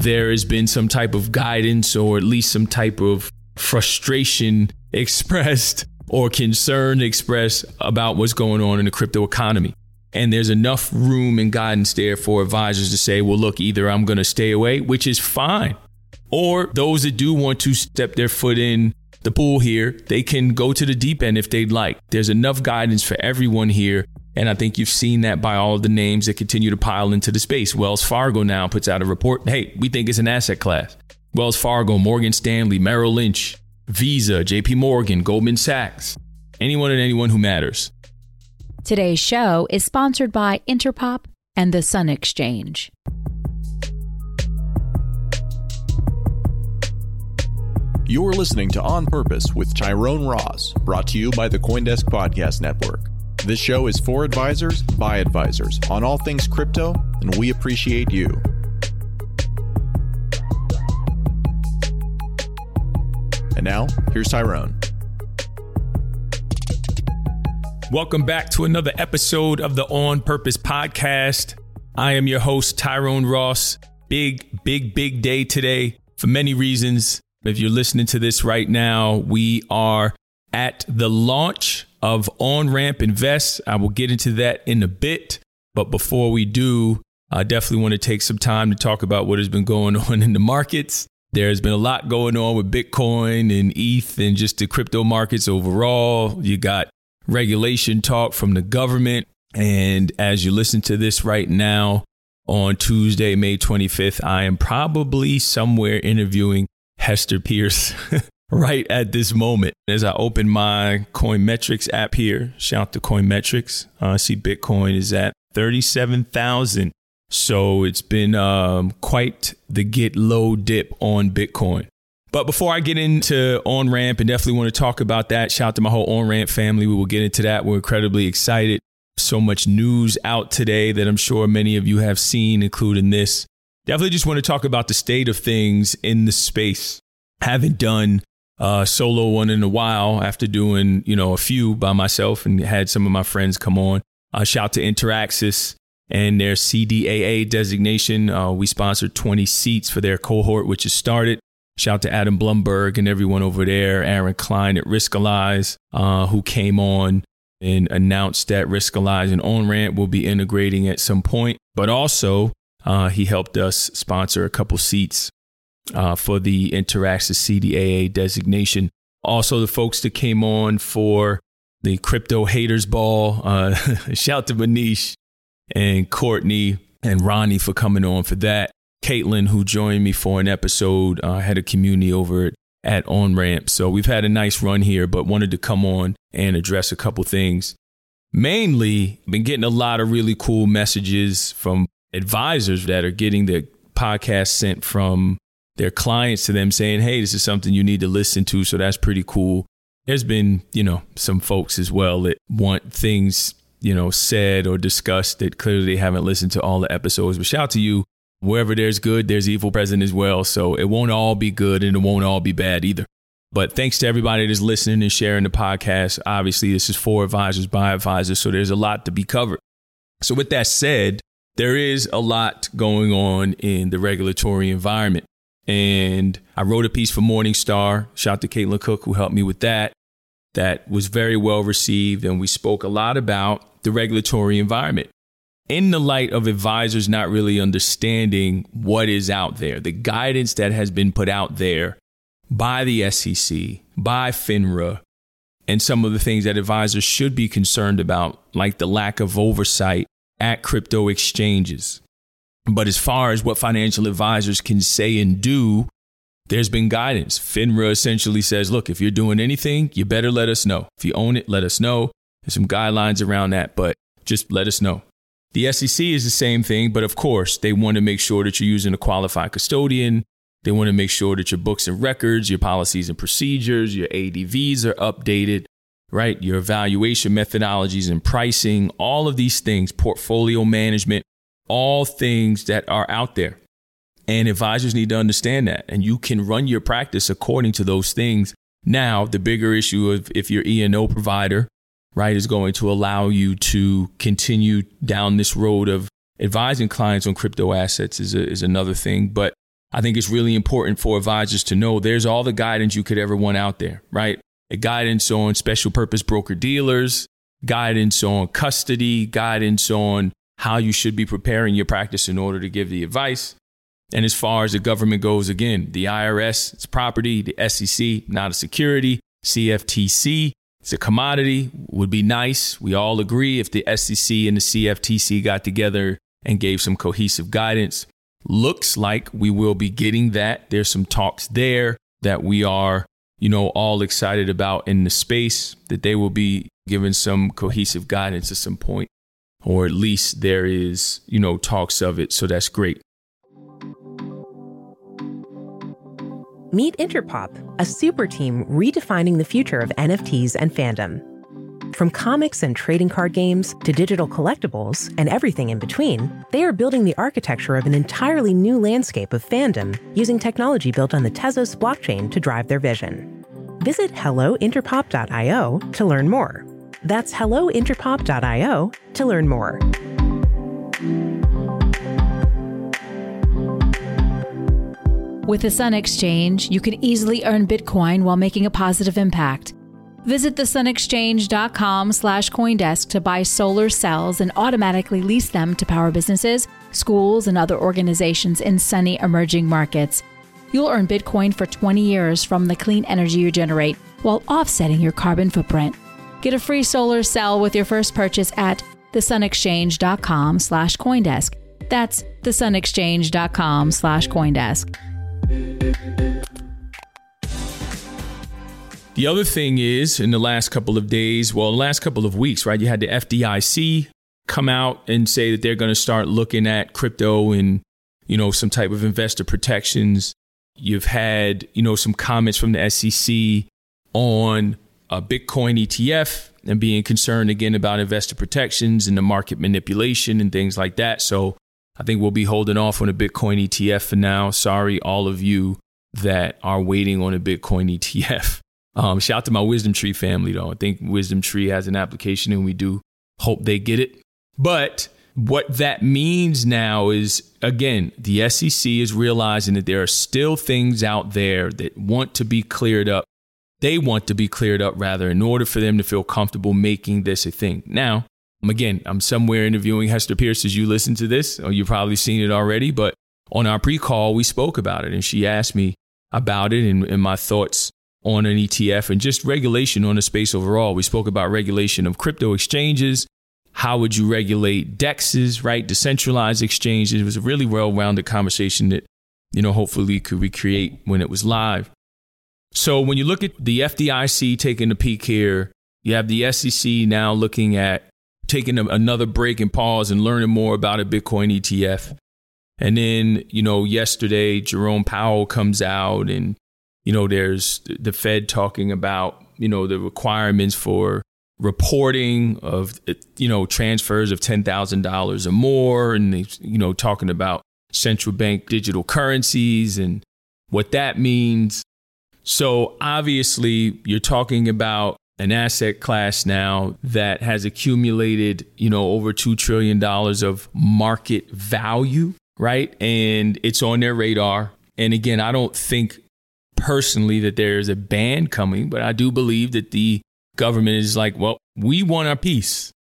there has been some type of guidance or at least some type of frustration expressed or concern expressed about what's going on in the crypto economy. And there's enough room and guidance there for advisors to say, well, look, either I'm going to stay away, which is fine, or those that do want to step their foot in the pool here, they can go to the deep end if they'd like. There's enough guidance for everyone here. And I think you've seen that by all of the names that continue to pile into the space. Wells Fargo now puts out a report. Hey, we think it's an asset class. Wells Fargo, Morgan Stanley, Merrill Lynch, Visa, JP Morgan, Goldman Sachs, anyone and anyone who matters. Today's show is sponsored by Interpop and the Sun Exchange. You're listening to On Purpose with Tyrone Ross, brought to you by the Coindesk Podcast Network. This show is for advisors by advisors on all things crypto, and we appreciate you. And now, here's Tyrone. Welcome back to another episode of the On Purpose podcast. I am your host, Tyrone Ross. Big, big, big day today for many reasons. If you're listening to this right now, we are at the launch of On Ramp Invest. I will get into that in a bit. But before we do, I definitely want to take some time to talk about what has been going on in the markets. There's been a lot going on with Bitcoin and ETH and just the crypto markets overall. You got regulation talk from the government. And as you listen to this right now on Tuesday, May 25th, I am probably somewhere interviewing Hester Peirce right at this moment. As I open my Coinmetrics app here, shout out to Coinmetrics, uh, I see Bitcoin is at 37,000. So it's been um, quite the get low dip on Bitcoin. But before I get into on ramp and definitely want to talk about that, shout out to my whole on ramp family. We will get into that. We're incredibly excited. So much news out today that I'm sure many of you have seen, including this. Definitely just want to talk about the state of things in the space. Haven't done a solo one in a while after doing, you know, a few by myself and had some of my friends come on. Uh, shout to Interaxis and their CDAA designation. Uh, we sponsored 20 seats for their cohort, which has started. Shout to Adam Blumberg and everyone over there, Aaron Klein at Riskalyze, uh, who came on and announced that Riskalyze and OnRamp will be integrating at some point. But also, uh, he helped us sponsor a couple seats uh, for the Interaxis CDAA designation. Also, the folks that came on for the Crypto Haters Ball, uh, shout to Manish and Courtney and Ronnie for coming on for that. Caitlin, who joined me for an episode, uh, had a community over at On Ramp. So we've had a nice run here, but wanted to come on and address a couple things. Mainly, been getting a lot of really cool messages from advisors that are getting the podcast sent from their clients to them saying, hey, this is something you need to listen to. So that's pretty cool. There's been, you know, some folks as well that want things, you know, said or discussed that clearly haven't listened to all the episodes. But shout out to you wherever there's good, there's evil present as well. So it won't all be good and it won't all be bad either. But thanks to everybody that's listening and sharing the podcast. Obviously, this is for advisors by advisors. So there's a lot to be covered. So, with that said, there is a lot going on in the regulatory environment. And I wrote a piece for Morningstar. Shout out to Caitlin Cook, who helped me with that. That was very well received. And we spoke a lot about the regulatory environment in the light of advisors not really understanding what is out there, the guidance that has been put out there by the SEC, by FINRA, and some of the things that advisors should be concerned about, like the lack of oversight at crypto exchanges. But as far as what financial advisors can say and do, there's been guidance. FINRA essentially says, look, if you're doing anything, you better let us know. If you own it, let us know. There's some guidelines around that, but just let us know. The SEC is the same thing, but of course, they want to make sure that you're using a qualified custodian. They want to make sure that your books and records, your policies and procedures, your ADVs are updated, right? Your evaluation methodologies and pricing, all of these things, portfolio management, all things that are out there. And advisors need to understand that. And you can run your practice according to those things. Now, the bigger issue of if you're E&O provider, right, is going to allow you to continue down this road of advising clients on crypto assets is, a, is another thing. But I think it's really important for advisors to know there's all the guidance you could ever want out there, right? A guidance on special purpose broker dealers, guidance on custody, guidance on how you should be preparing your practice in order to give the advice. And as far as the government goes, again, the IRS, it's property, the SEC, not a security, CFTC, it's a commodity, would be nice. We all agree if the SEC and the CFTC got together and gave some cohesive guidance. Looks like we will be getting that. There's some talks there that we are, you know, all excited about in the space that they will be giving some cohesive guidance at some point, or at least there is, you know, talks of it. So that's great. Meet Interpop, a super team redefining the future of NFTs and fandom. From comics and trading card games to digital collectibles and everything in between, they are building the architecture of an entirely new landscape of fandom using technology built on the Tezos blockchain to drive their vision. Visit hellointerpop.io to learn more. That's hellointerpop.io to learn more. With the Sun Exchange, you can easily earn Bitcoin while making a positive impact. Visit thesunexchange.com slash Coindesk to buy solar cells and automatically lease them to power businesses, schools, and other organizations in sunny emerging markets. You'll earn Bitcoin for 20 years from the clean energy you generate while offsetting your carbon footprint. Get a free solar cell with your first purchase at thesunexchange.com slash Coindesk. That's thesunexchange.com slash Coindesk. The other thing is, in the last couple of days, well, last couple of weeks, right, you had the FDIC come out and say that they're going to start looking at crypto and, you know, some type of investor protections. You've had, you know, some comments from the SEC on a Bitcoin ETF and being concerned again about investor protections and the market manipulation and things like that. So I think we'll be holding off on a Bitcoin ETF for now. Sorry, all of you that are waiting on a Bitcoin ETF. Um, shout out to my Wisdom Tree family, though. I think Wisdom Tree has an application and we do hope they get it. But what that means now is, again, the SEC is realizing that there are still things out there that want to be cleared up. They want to be cleared up, rather, in order for them to feel comfortable making this a thing. Now, Again, I'm somewhere interviewing Hester Peirce as you listen to this, or you've probably seen it already, but on our pre call, we spoke about it and she asked me about it and, and my thoughts on an ETF and just regulation on the space overall. We spoke about regulation of crypto exchanges. How would you regulate DEXs, right? Decentralized exchanges. It was a really well rounded conversation that, you know, hopefully could recreate when it was live. So when you look at the FDIC taking a peek here, you have the SEC now looking at taking a, another break and pause and learning more about a Bitcoin ETF. And then, you know, yesterday, Jerome Powell comes out and, you know, there's the Fed talking about, you know, the requirements for reporting of, you know, transfers of $10,000 or more. And, you know, talking about central bank digital currencies and what that means. So obviously, you're talking about an asset class now that has accumulated, you know, over $2 trillion of market value, right? And it's on their radar. And again, I don't think personally that there's a ban coming, but I do believe that the government is like, well, we want our piece.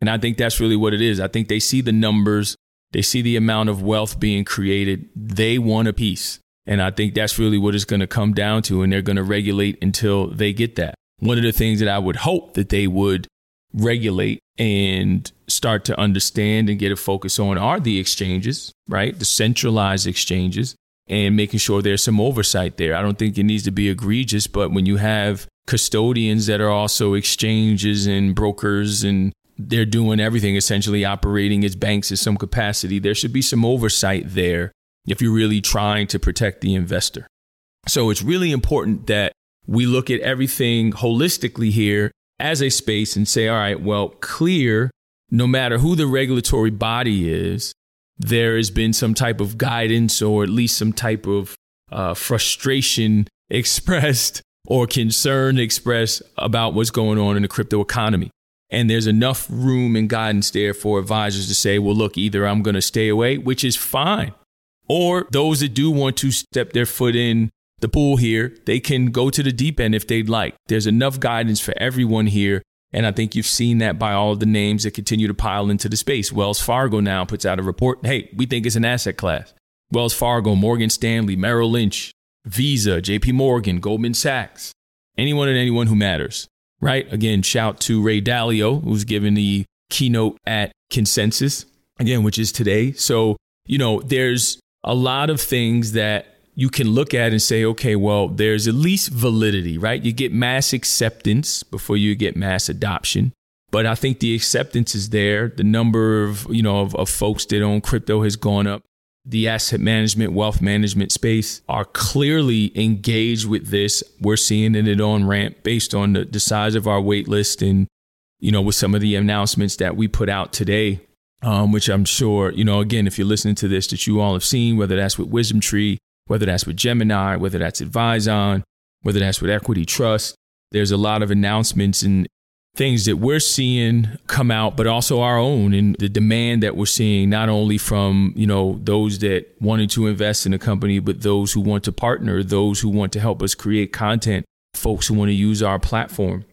And I think that's really what it is. I think they see the numbers, they see the amount of wealth being created, they want a piece. And I think that's really what it's going to come down to. And they're going to regulate until they get that one of the things that I would hope that they would regulate and start to understand and get a focus on are the exchanges, right? The centralized exchanges and making sure there's some oversight there. I don't think it needs to be egregious, but when you have custodians that are also exchanges and brokers and they're doing everything essentially operating as banks in some capacity, there should be some oversight there if you're really trying to protect the investor. So it's really important that we look at everything holistically here as a space and say, all right, well, clear, no matter who the regulatory body is, there has been some type of guidance or at least some type of uh, frustration expressed or concern expressed about what's going on in the crypto economy. And there's enough room and guidance there for advisors to say, well, look, either I'm going to stay away, which is fine, Or those that do want to step their foot in the pool here, they can go to the deep end if they'd like. There's enough guidance for everyone here. And I think you've seen that by all of the names that continue to pile into the space. Wells Fargo now puts out a report. Hey, we think it's an asset class. Wells Fargo, Morgan Stanley, Merrill Lynch, Visa, JP Morgan, Goldman Sachs, anyone and anyone who matters, right? Again, shout to Ray Dalio, who's given the keynote at Consensus, again, which is today. So, you know, there's a lot of things that you can look at and say, okay, well, there's at least validity, right? You get mass acceptance before you get mass adoption. But I think the acceptance is there. The number of, you know, of, of folks that own crypto has gone up. The asset management, wealth management space are clearly engaged with this. We're seeing it on ramp based on the, the size of our wait list and, you know, with some of the announcements that we put out today, um, which I'm sure, you know, again, if you're listening to this, that you all have seen, whether that's with Wisdom Tree, whether that's with Gemini, whether that's Advyzon, whether that's with Equity Trust. There's a lot of announcements and things that we're seeing come out, but also our own and the demand that we're seeing, not only from, you know, those that wanted to invest in a company, but those who want to partner, those who want to help us create content, folks who want to use our platform.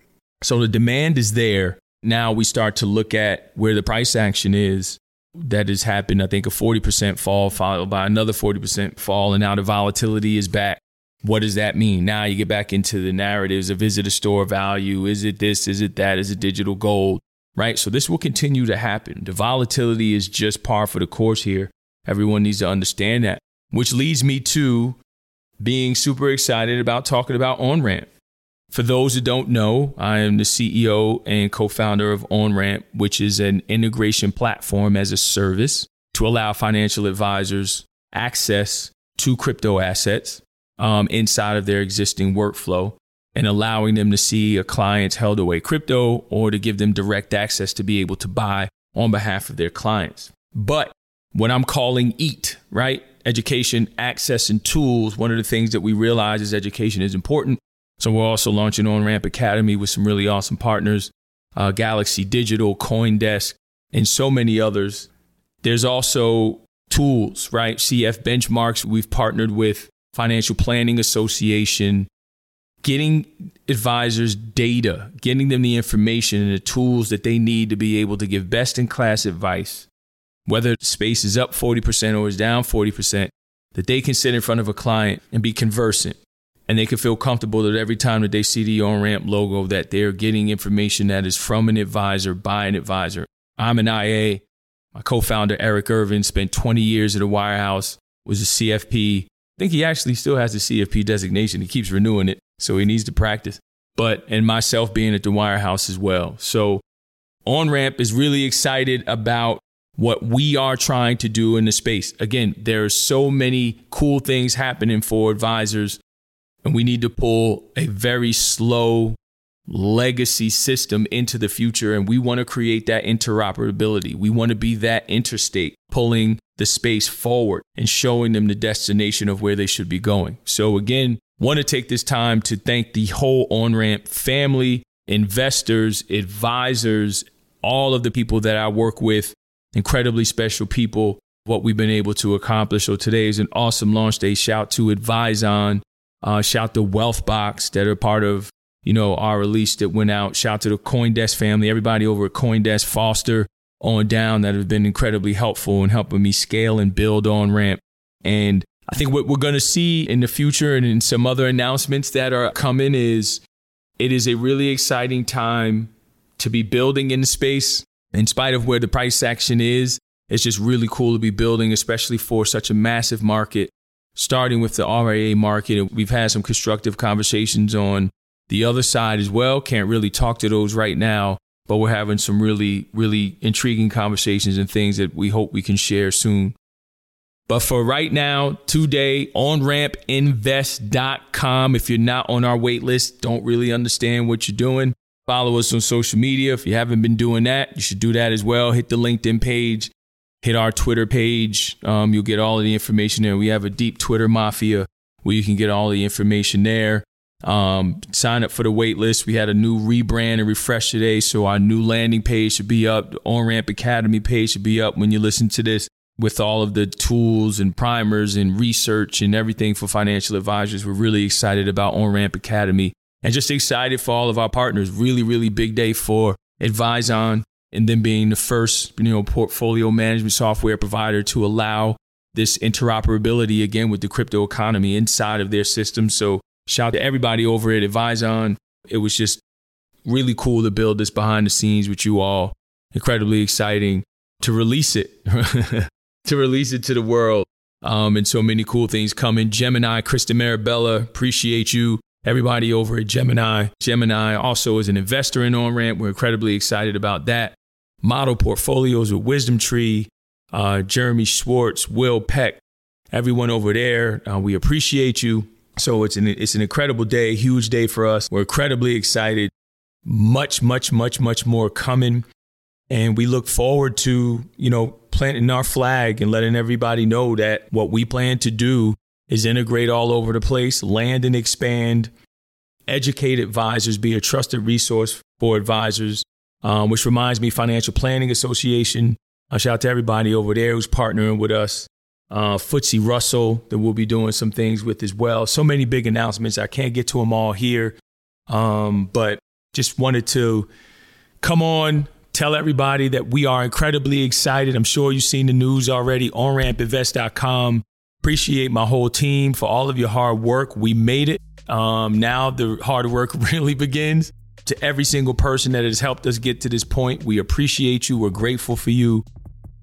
So the demand is there. Now we start to look at where the price action is that has happened. I think a 40% fall followed by another 40% fall. And now the volatility is back. What does that mean? Now you get back into the narratives of is it a store value? Is it this? Is it that? Is it digital gold? Right? So this will continue to happen. The volatility is just par for the course here. Everyone needs to understand that, which leads me to being super excited about talking about OnRamp. For those who don't know, I am the CEO and co founder of OnRamp, which is an integration platform as a service to allow financial advisors access to crypto assets um, inside of their existing workflow and allowing them to see a client's held away crypto or to give them direct access to be able to buy on behalf of their clients. But what I'm calling EAT, right? Education, access, and tools. One of the things that we realize is education is important. So we're also launching On Ramp Academy with some really awesome partners, uh, Galaxy Digital, CoinDesk, and so many others. There's also tools, right? CF benchmarks. We've partnered with Financial Planning Association, getting advisors data, getting them the information and the tools that they need to be able to give best in class advice, whether space is up 40% or is down 40%, that they can sit in front of a client and be conversant and they can feel comfortable that every time that they see the on ramp logo that they're getting information that is from an advisor by an advisor. I'm an ia my co-founder eric ervin spent 20 years at a wirehouse was a cfp i think he actually still has the cfp designation. He keeps renewing it so he needs to practice. But and myself being at the wirehouse as well. So on ramp is really excited about what we are trying to do in the space. Again there are so many cool things happening for advisors and we need to pull a very slow legacy system into the future. And we want to create that interoperability. We want to be that interstate, pulling the space forward and showing them the destination of where they should be going. So, again, want to take this time to thank the whole on ramp family, investors, advisors, all of the people that I work with, incredibly special people, what we've been able to accomplish. So, today is an awesome launch day. Shout to Advyzon uh, shout to Wealthbox that are part of you know our release that went out. Shout to the CoinDesk family, everybody over at CoinDesk, Foster on down that have been incredibly helpful in helping me scale and build on ramp. And I think what we're going to see in the future and in some other announcements that are coming is it is a really exciting time to be building in the space. In spite of where the price action is, it's just really cool to be building, especially for such a massive market starting with the RIA market. We've had some constructive conversations on the other side as well. Can't really talk to those right now, but we're having some really, really intriguing conversations and things that we hope we can share soon. But for right now, today, onrampinvest.com. If you're not on our wait list, don't really understand what you're doing, follow us on social media. If you haven't been doing that, you should do that as well. Hit the LinkedIn page hit our Twitter page. Um, you'll get all of the information there. We have a deep Twitter mafia where you can get all the information there. Um, sign up for the wait list. We had a new rebrand and refresh today, so our new landing page should be up. The On Ramp Academy page should be up when you listen to this. with all of the tools and primers and research and everything for financial advisors. We're really excited about On Ramp Academy and just excited for all of our partners. Really, really big day for Advyzon and then being the first, you know, portfolio management software provider to allow this interoperability again with the crypto economy inside of their system. So shout out to everybody over at Advyzon. It was just really cool to build this behind the scenes with you all. Incredibly exciting to release it, to release it to the world. Um, and so many cool things coming. Gemini, Krista Marabella, appreciate you. Everybody over at Gemini. Gemini also is an investor in OnRamp. We're incredibly excited about that. Model portfolios with Wisdom Tree, uh, Jeremy Schwartz, Will Peck, everyone over there. Uh, we appreciate you. So it's an it's an incredible day, huge day for us. We're incredibly excited. Much, much, much, much more coming. And we look forward to, you know, planting our flag and letting everybody know that what we plan to do is integrate all over the place, land and expand, educate advisors, be a trusted resource for advisors, um, which reminds me, Financial Planning Association. Uh, shout out to everybody over there who's partnering with us. Uh, FTSE Russell that we'll be doing some things with as well. So many big announcements. I can't get to them all here, um, but just wanted to come on, tell everybody that we are incredibly excited. I'm sure you've seen the news already on rampinvest.com. Appreciate my whole team for all of your hard work. We made it. Um, now the hard work really begins. To every single person that has helped us get to this point, we appreciate you. We're grateful for you.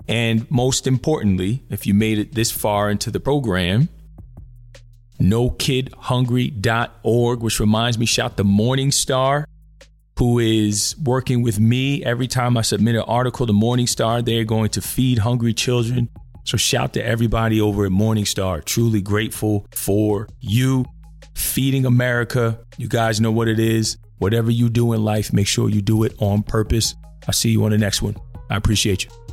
And most importantly, if you made it this far into the program, nokidhungry.org, which reminds me, shout the Morningstar, who is working with me every time I submit an article to Morningstar. They're going to feed hungry children. So shout to everybody over at Morningstar. Truly grateful for you feeding America. You guys know what it is. Whatever you do in life, make sure you do it on purpose. I'll see you on the next one. I appreciate you.